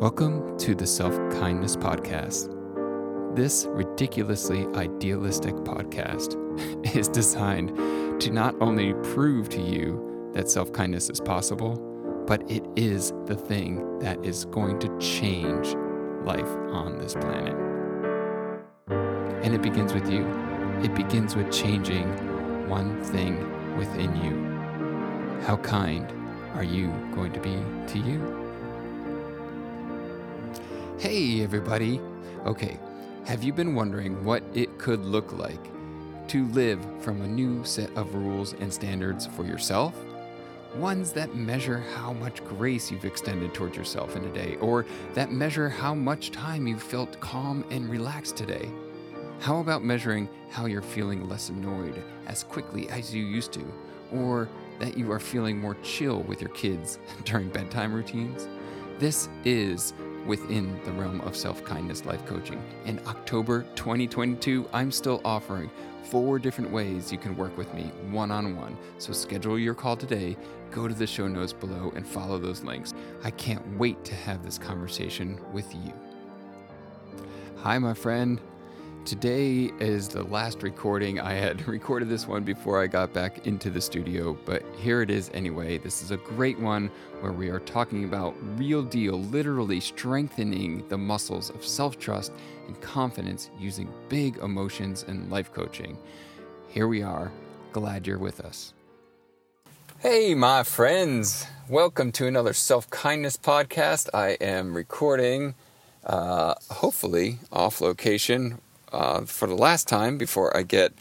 Welcome to the Self Kindness Podcast. This ridiculously idealistic podcast is designed to not only prove to you that self kindness is possible, but it is the thing that is going to change life on this planet. And it begins with you. It begins with changing one thing within you. How kind are you going to be to you? Hey, everybody. Okay, have you been wondering what it could look like to live from a new set of rules and standards for yourself? Ones that measure how much grace you've extended towards yourself in a day, or that measure how much time you've felt calm and relaxed today. How about measuring how you're feeling less annoyed as quickly as you used to, or that you are feeling more chill with your kids during bedtime routines? This is within the realm of self kindness life coaching. In October 2022, I'm still offering four different ways you can work with me one on one. So schedule your call today, go to the show notes below, and follow those links. I can't wait to have this conversation with you. Hi, my friend. Today is the last recording. I had recorded this one before I got back into the studio, but here it is anyway. This is a great one where we are talking about real deal, literally strengthening the muscles of self trust and confidence using big emotions and life coaching. Here we are. Glad you're with us. Hey, my friends. Welcome to another self kindness podcast. I am recording, uh, hopefully, off location uh, for the last time before I get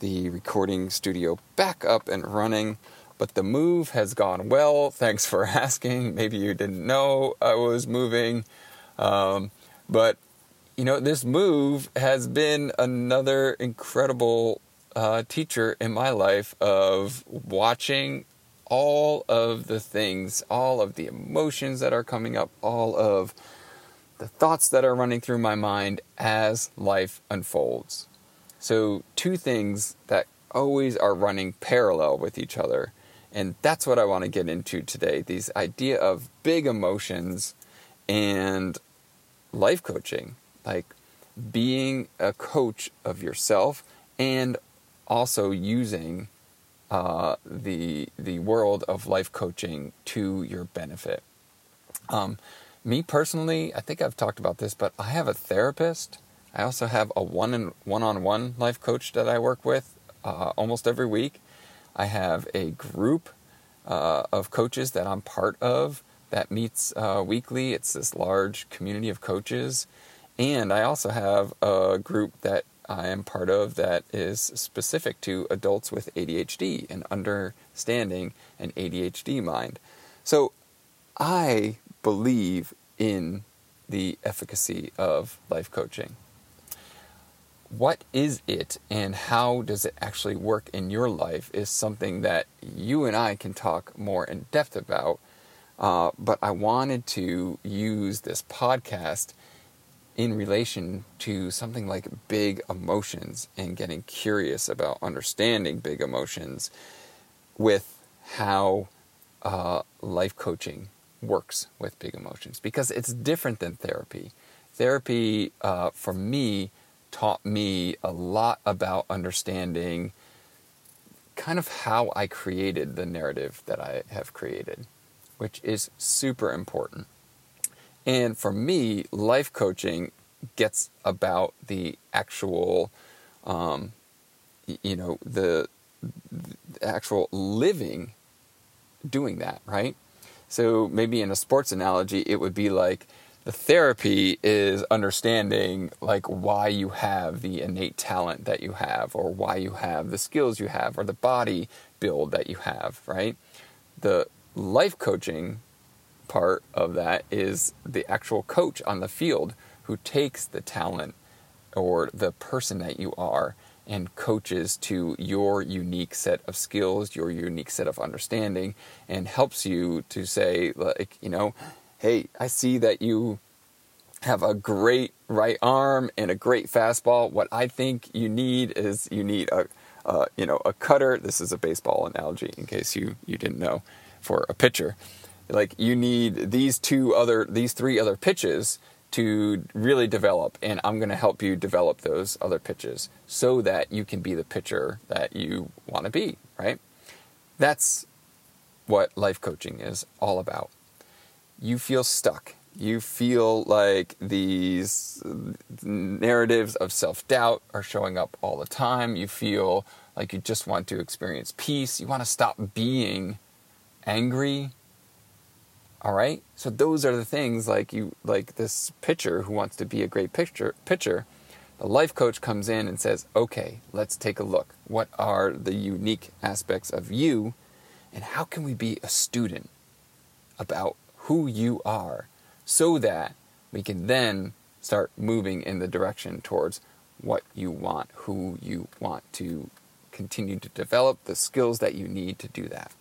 the recording studio back up and running. But the move has gone well. Thanks for asking. Maybe you didn't know I was moving. Um, but, you know, this move has been another incredible uh, teacher in my life of watching all of the things, all of the emotions that are coming up, all of the thoughts that are running through my mind as life unfolds. So, two things that always are running parallel with each other. And that's what I want to get into today these idea of big emotions and life coaching, like being a coach of yourself and also using uh, the the world of life coaching to your benefit. Um, me personally, I think I've talked about this, but I have a therapist. I also have a one and one-on-one life coach that I work with uh, almost every week. I have a group uh, of coaches that I'm part of that meets uh, weekly. It's this large community of coaches, and I also have a group that I am part of that is specific to adults with ADHD and understanding an ADHD mind. So I believe in the efficacy of life coaching. What is it and how does it actually work in your life is something that you and I can talk more in depth about. Uh, but I wanted to use this podcast in relation to something like big emotions and getting curious about understanding big emotions with how uh, life coaching works with big emotions because it's different than therapy. Therapy, uh, for me, taught me a lot about understanding kind of how I created the narrative that I have created, which is super important. And for me, life coaching gets about the actual, um, you know, the, the actual living doing that, right? So maybe in a sports analogy, it would be like the therapy is understanding like why you have the innate talent that you have or why you have the skills you have or the body build that you have, right? The life coaching part of that is the actual coach on the field who takes the talent or the person that you are and coaches to your unique set of skills, your unique set of understanding, and helps you to say, like, you know, hey, I see that you have a great right arm and a great fastball. What I think you need is you need a, uh, you know, a cutter. This is a baseball analogy, in case you you didn't know, for a pitcher. like you need these two other these three other pitches to really develop and i'm going to help you develop those other pitches so that you can be the pitcher that you want to be right? That's what life coaching is all about. You feel stuck. You feel like these narratives of self-doubt are showing up all the time. You feel like you just want to experience peace. You want to stop being angry all right. So those are the things like you like this pitcher who wants to be a great pitcher pitcher. The life coach comes in and says, "Okay, let's take a look. What are the unique aspects of you and how can we be a student about who you are so that we can then start moving in the direction towards what you want, who you want to continue to develop, the skills that you need to do that."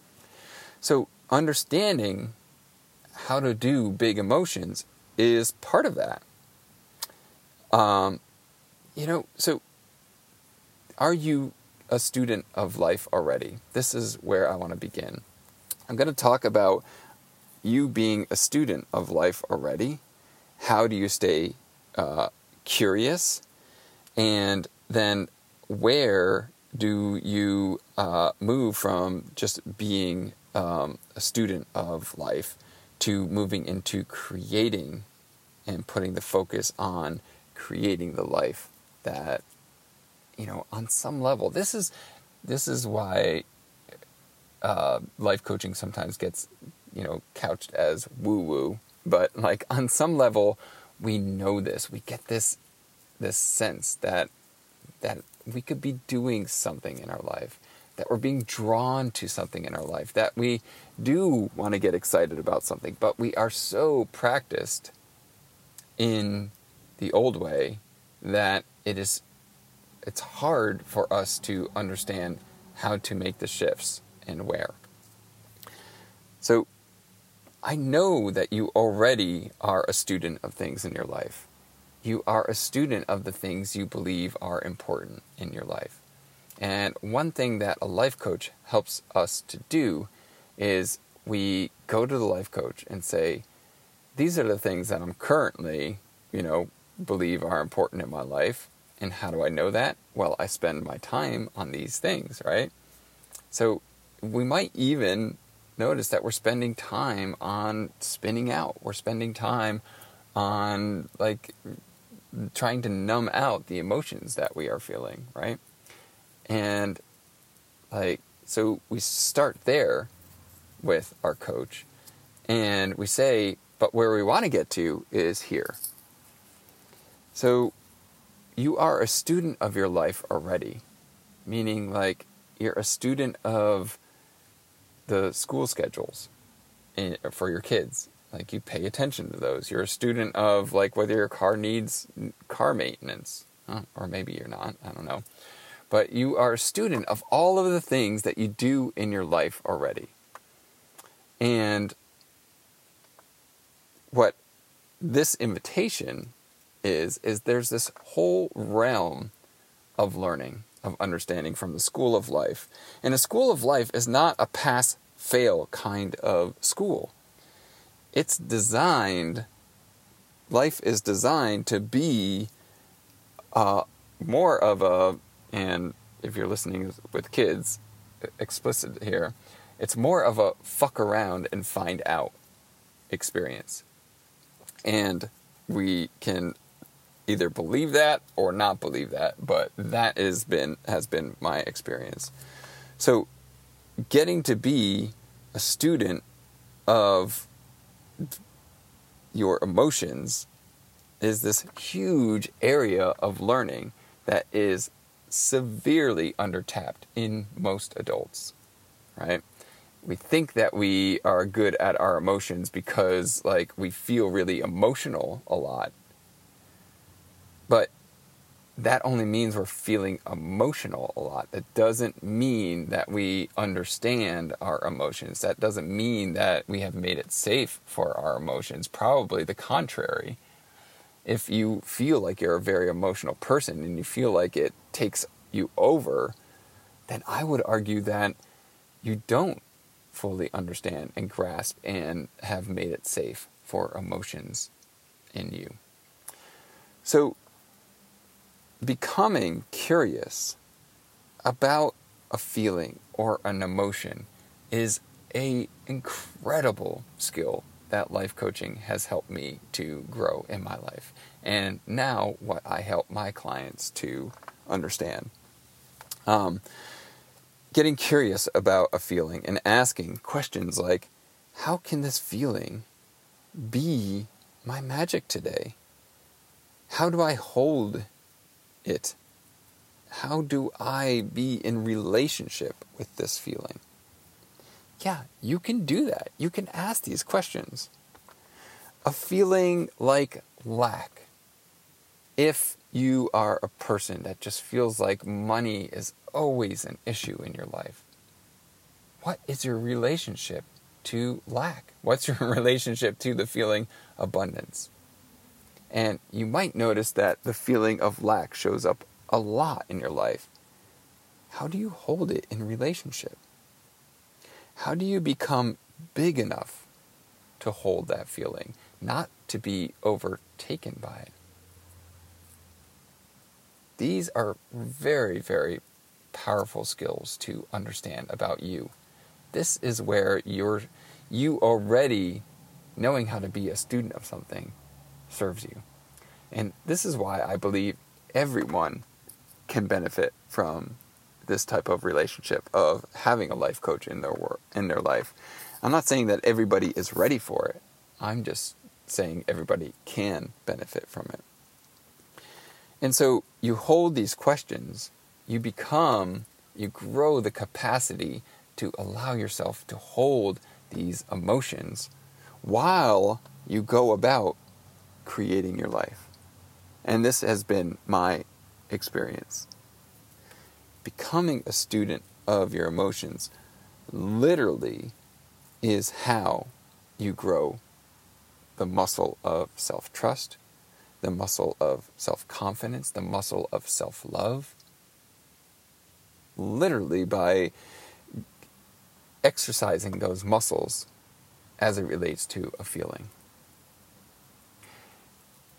So, understanding how to do big emotions is part of that. Um, you know, so are you a student of life already? This is where I want to begin. I'm going to talk about you being a student of life already. How do you stay uh, curious? And then where do you uh, move from just being um, a student of life to moving into creating and putting the focus on creating the life that you know on some level this is this is why uh, life coaching sometimes gets you know couched as woo woo but like on some level we know this we get this this sense that that we could be doing something in our life that we're being drawn to something in our life, that we do want to get excited about something, but we are so practiced in the old way that it is it's hard for us to understand how to make the shifts and where. So I know that you already are a student of things in your life. You are a student of the things you believe are important in your life. And one thing that a life coach helps us to do is we go to the life coach and say, these are the things that I'm currently, you know, believe are important in my life. And how do I know that? Well, I spend my time on these things, right? So we might even notice that we're spending time on spinning out. We're spending time on like trying to numb out the emotions that we are feeling, right? And like, so we start there with our coach and we say, but where we want to get to is here. So you are a student of your life already, meaning like you're a student of the school schedules in, for your kids. Like you pay attention to those. You're a student of like whether your car needs car maintenance, or maybe you're not. I don't know but you are a student of all of the things that you do in your life already. And what this invitation is, is there's this whole realm of learning, of understanding from the school of life. And a school of life is not a pass fail kind of school. It's designed, life is designed to be uh, more of a and if you're listening with kids, explicit here, it's more of a fuck around and find out experience. And we can either believe that or not believe that, but that has been has been my experience. So getting to be a student of your emotions is this huge area of learning that is severely undertapped in most adults, right? We think that we are good at our emotions because like we feel really emotional a lot. But that only means we're feeling emotional a lot. That doesn't mean that we understand our emotions. That doesn't mean that we have made it safe for our emotions. Probably the contrary if you feel like you're a very emotional person and you feel like it takes you over, then I would argue that you don't fully understand and grasp and have made it safe for emotions in you. So, becoming curious about a feeling or an emotion is a incredible skill that life coaching has helped me to grow in my life and now what i help my clients to understand um, getting curious about a feeling and asking questions like how can this feeling be my magic today how do i hold it how do I be in relationship with this feeling? Yeah, you can do that. You can ask these questions. A feeling like lack. If you are a person that just feels like money is always an issue in your life, what is your relationship to lack? What's your relationship to the feeling abundance? And you might notice that the feeling of lack shows up a lot in your life, how do you hold it in relationship? How do you become big enough to hold that feeling, not to be overtaken by it? These are very, very powerful skills to understand about you. This is where you're you already knowing how to be a student of something serves you. And this is why I believe everyone can benefit from this type of relationship of having a life coach in their work in their life. I'm not saying that everybody is ready for it. I'm just saying everybody can benefit from it. And so you hold these questions, you become, you grow the capacity to allow yourself to hold these emotions while you go about creating your life. And this has been my experience. Becoming a student of your emotions literally is how you grow the muscle of self trust, the muscle of self confidence, the muscle of self love. Literally, by exercising those muscles as it relates to a feeling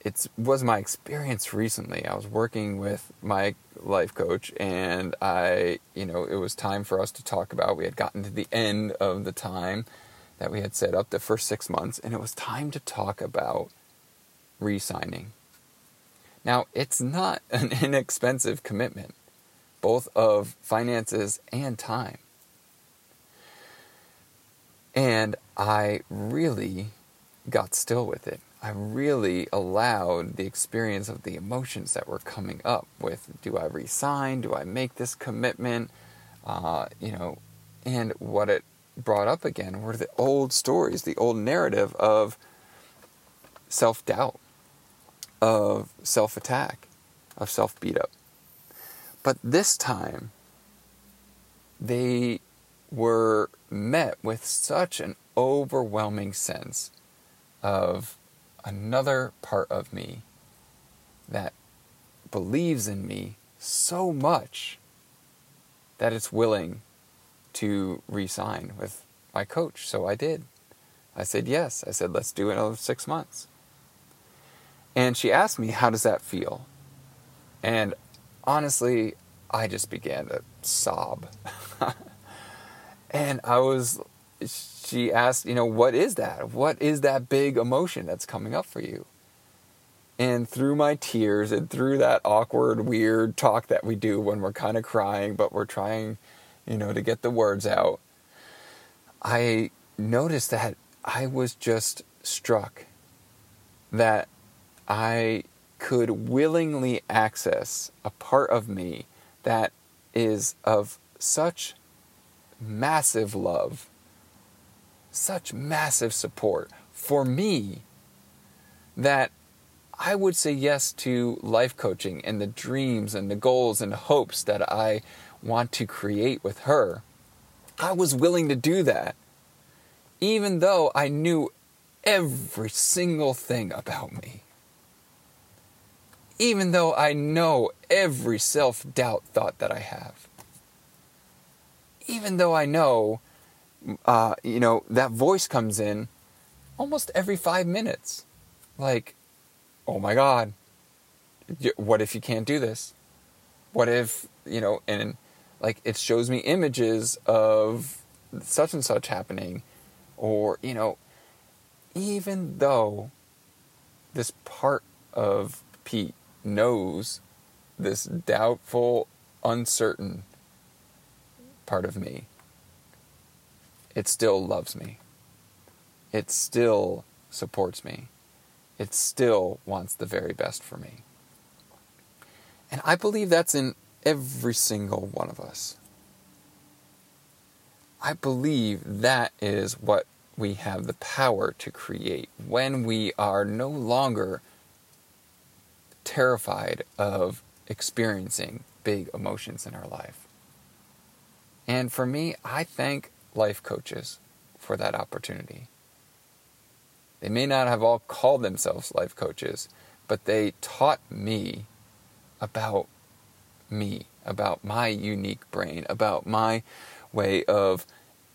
it was my experience recently. I was working with my life coach, and I, you know, it was time for us to talk about. We had gotten to the end of the time that we had set up, the first six months, and it was time to talk about re signing. Now, it's not an inexpensive commitment, both of finances and time. And I really got still with it. I really allowed the experience of the emotions that were coming up with do I resign? Do I make this commitment? Uh, you know, and what it brought up again were the old stories, the old narrative of self doubt, of self attack, of self beat up. But this time, they were met with such an overwhelming sense of another part of me that believes in me so much that it's willing to resign with my coach. So I did. I said yes. I said, let's do another six months. And she asked me, how does that feel? And honestly, I just began to sob. and I was she asked, you know, what is that? What is that big emotion that's coming up for you? And through my tears and through that awkward, weird talk that we do when we're kind of crying, but we're trying, you know, to get the words out, I noticed that I was just struck that I could willingly access a part of me that is of such massive love such massive support for me that I would say yes to life coaching and the dreams and the goals and hopes that I want to create with her. I was willing to do that, even though I knew every single thing about me. Even though I know every self doubt thought that I have. Even though I know uh, you know, that voice comes in almost every five minutes. Like, oh my God, what if you can't do this? What if, you know, and like it shows me images of such and such happening, or, you know, even though this part of Pete knows this doubtful, uncertain part of me, it still loves me. It still supports me. It still wants the very best for me. And I believe that's in every single one of us. I believe that is what we have the power to create when we are no longer terrified of experiencing big emotions in our life. And for me, I thank life coaches for that opportunity. They may not have all called themselves life coaches, but they taught me about me, about my unique brain, about my way of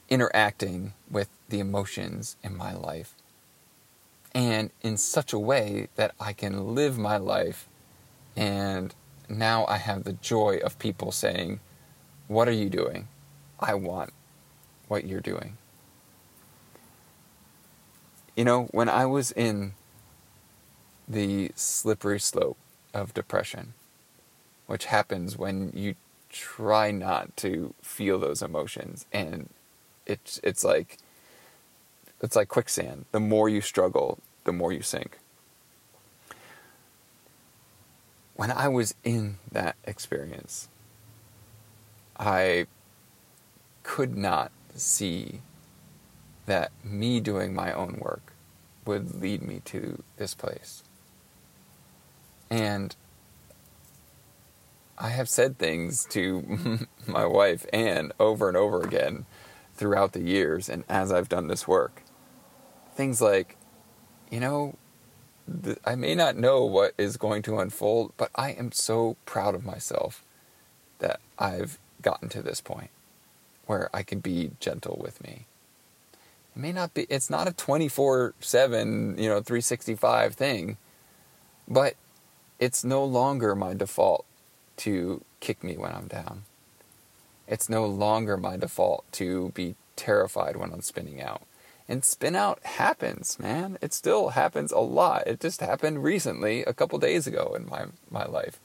interacting with the emotions in my life. And in such a way that I can live my life. And now I have the joy of people saying, What are you doing? I want what you're doing. You know, when I was in the slippery slope of depression, which happens when you try not to feel those emotions and it's it's like it's like quicksand the more you struggle the more you sink when i was in that experience i could not see that me doing my own work would lead me to this place. And I have said things to my wife, Anne, over and over again throughout the years and as I've done this work. Things like, you know, I may not know what is going to unfold, but I am so proud of myself that I've gotten to this point where I can be gentle with me. It may not be, it's not a 24 7, you know, 365 thing, but it's no longer my default to kick me when I'm down. It's no longer my default to be terrified when I'm spinning out. And spin out happens, man. It still happens a lot. It just happened recently, a couple days ago in my, my life,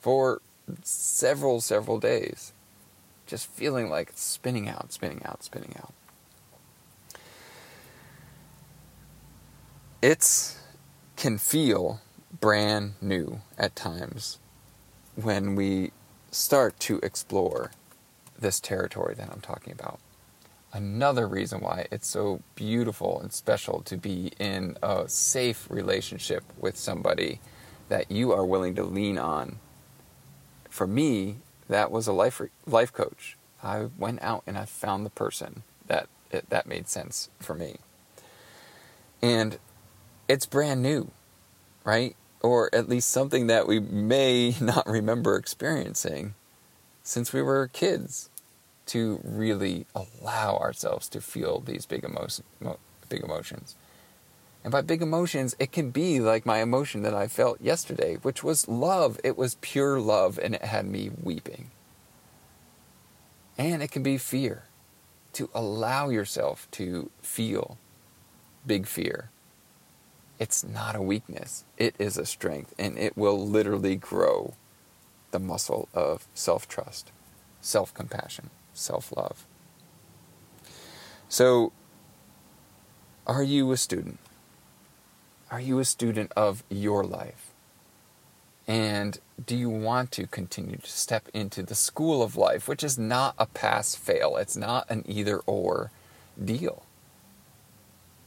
for several, several days just feeling like spinning out, spinning out, spinning out. It's can feel brand new at times when we start to explore this territory that I'm talking about. Another reason why it's so beautiful and special to be in a safe relationship with somebody that you are willing to lean on. For me, that was a life life coach. I went out and I found the person that it, that made sense for me. And it's brand new, right? Or at least something that we may not remember experiencing since we were kids to really allow ourselves to feel these big emotions big emotions. And by big emotions, it can be like my emotion that I felt yesterday, which was love. It was pure love, and it had me weeping. And it can be fear. To allow yourself to feel big fear. It's not a weakness, it is a strength, and it will literally grow the muscle of self trust, self compassion, self love. So, are you a student? Are you a student of your life? And do you want to continue to step into the school of life, which is not a pass fail? It's not an either or deal.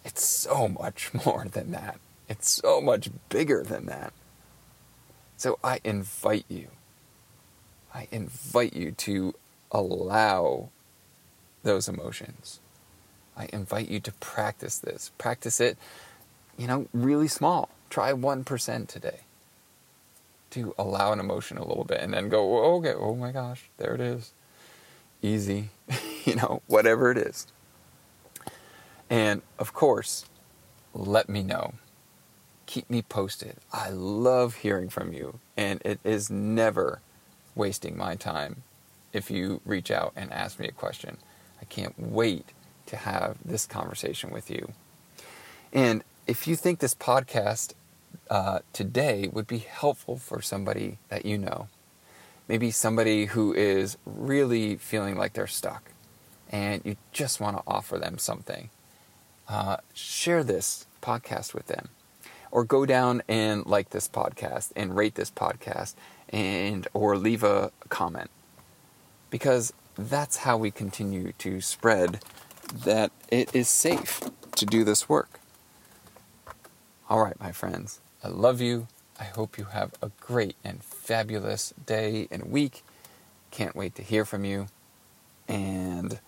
It's so much more than that. It's so much bigger than that. So I invite you, I invite you to allow those emotions. I invite you to practice this. Practice it you know, really small. Try 1% today to allow an emotion a little bit and then go, okay, oh my gosh, there it is. Easy, you know, whatever it is. And of course, let me know. Keep me posted. I love hearing from you, and it is never wasting my time if you reach out and ask me a question. I can't wait to have this conversation with you. And if you think this podcast uh, today would be helpful for somebody that you know, maybe somebody who is really feeling like they're stuck and you just want to offer them something, uh, share this podcast with them. Or go down and like this podcast and rate this podcast and or leave a comment. Because that's how we continue to spread that it is safe to do this work. All right, my friends, I love you. I hope you have a great and fabulous day and week. Can't wait to hear from you. And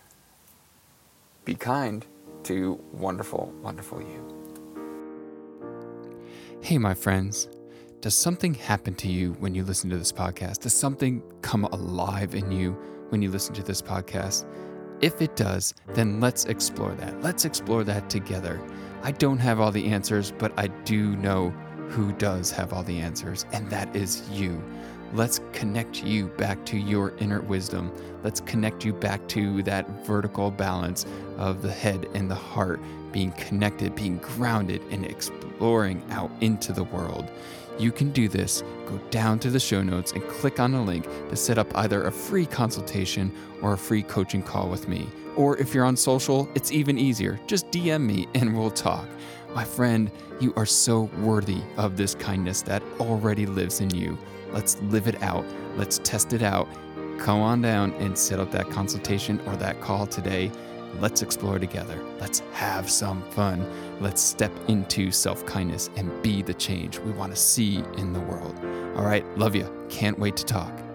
be kind to wonderful, wonderful you. Hey, my friends. Does something happen to you when you listen to this podcast? Does something come alive in you when you listen to this podcast? If it does, then let's explore that. Let's explore that together. I don't have all the answers, but I do know who does have all the answers, and that is you. Let's connect you back to your inner wisdom. Let's connect you back to that vertical balance of the head and the heart being connected, being grounded, and exploring out into the world. You can do this. Go down to the show notes and click on a link to set up either a free consultation or a free coaching call with me. Or if you're on social, it's even easier. Just DM me and we'll talk. My friend, you are so worthy of this kindness that already lives in you. Let's live it out. Let's test it out. Come on down and set up that consultation or that call today. Let's explore together. Let's have some fun. Let's step into self kindness and be the change we want to see in the world. All right, love you. Can't wait to talk.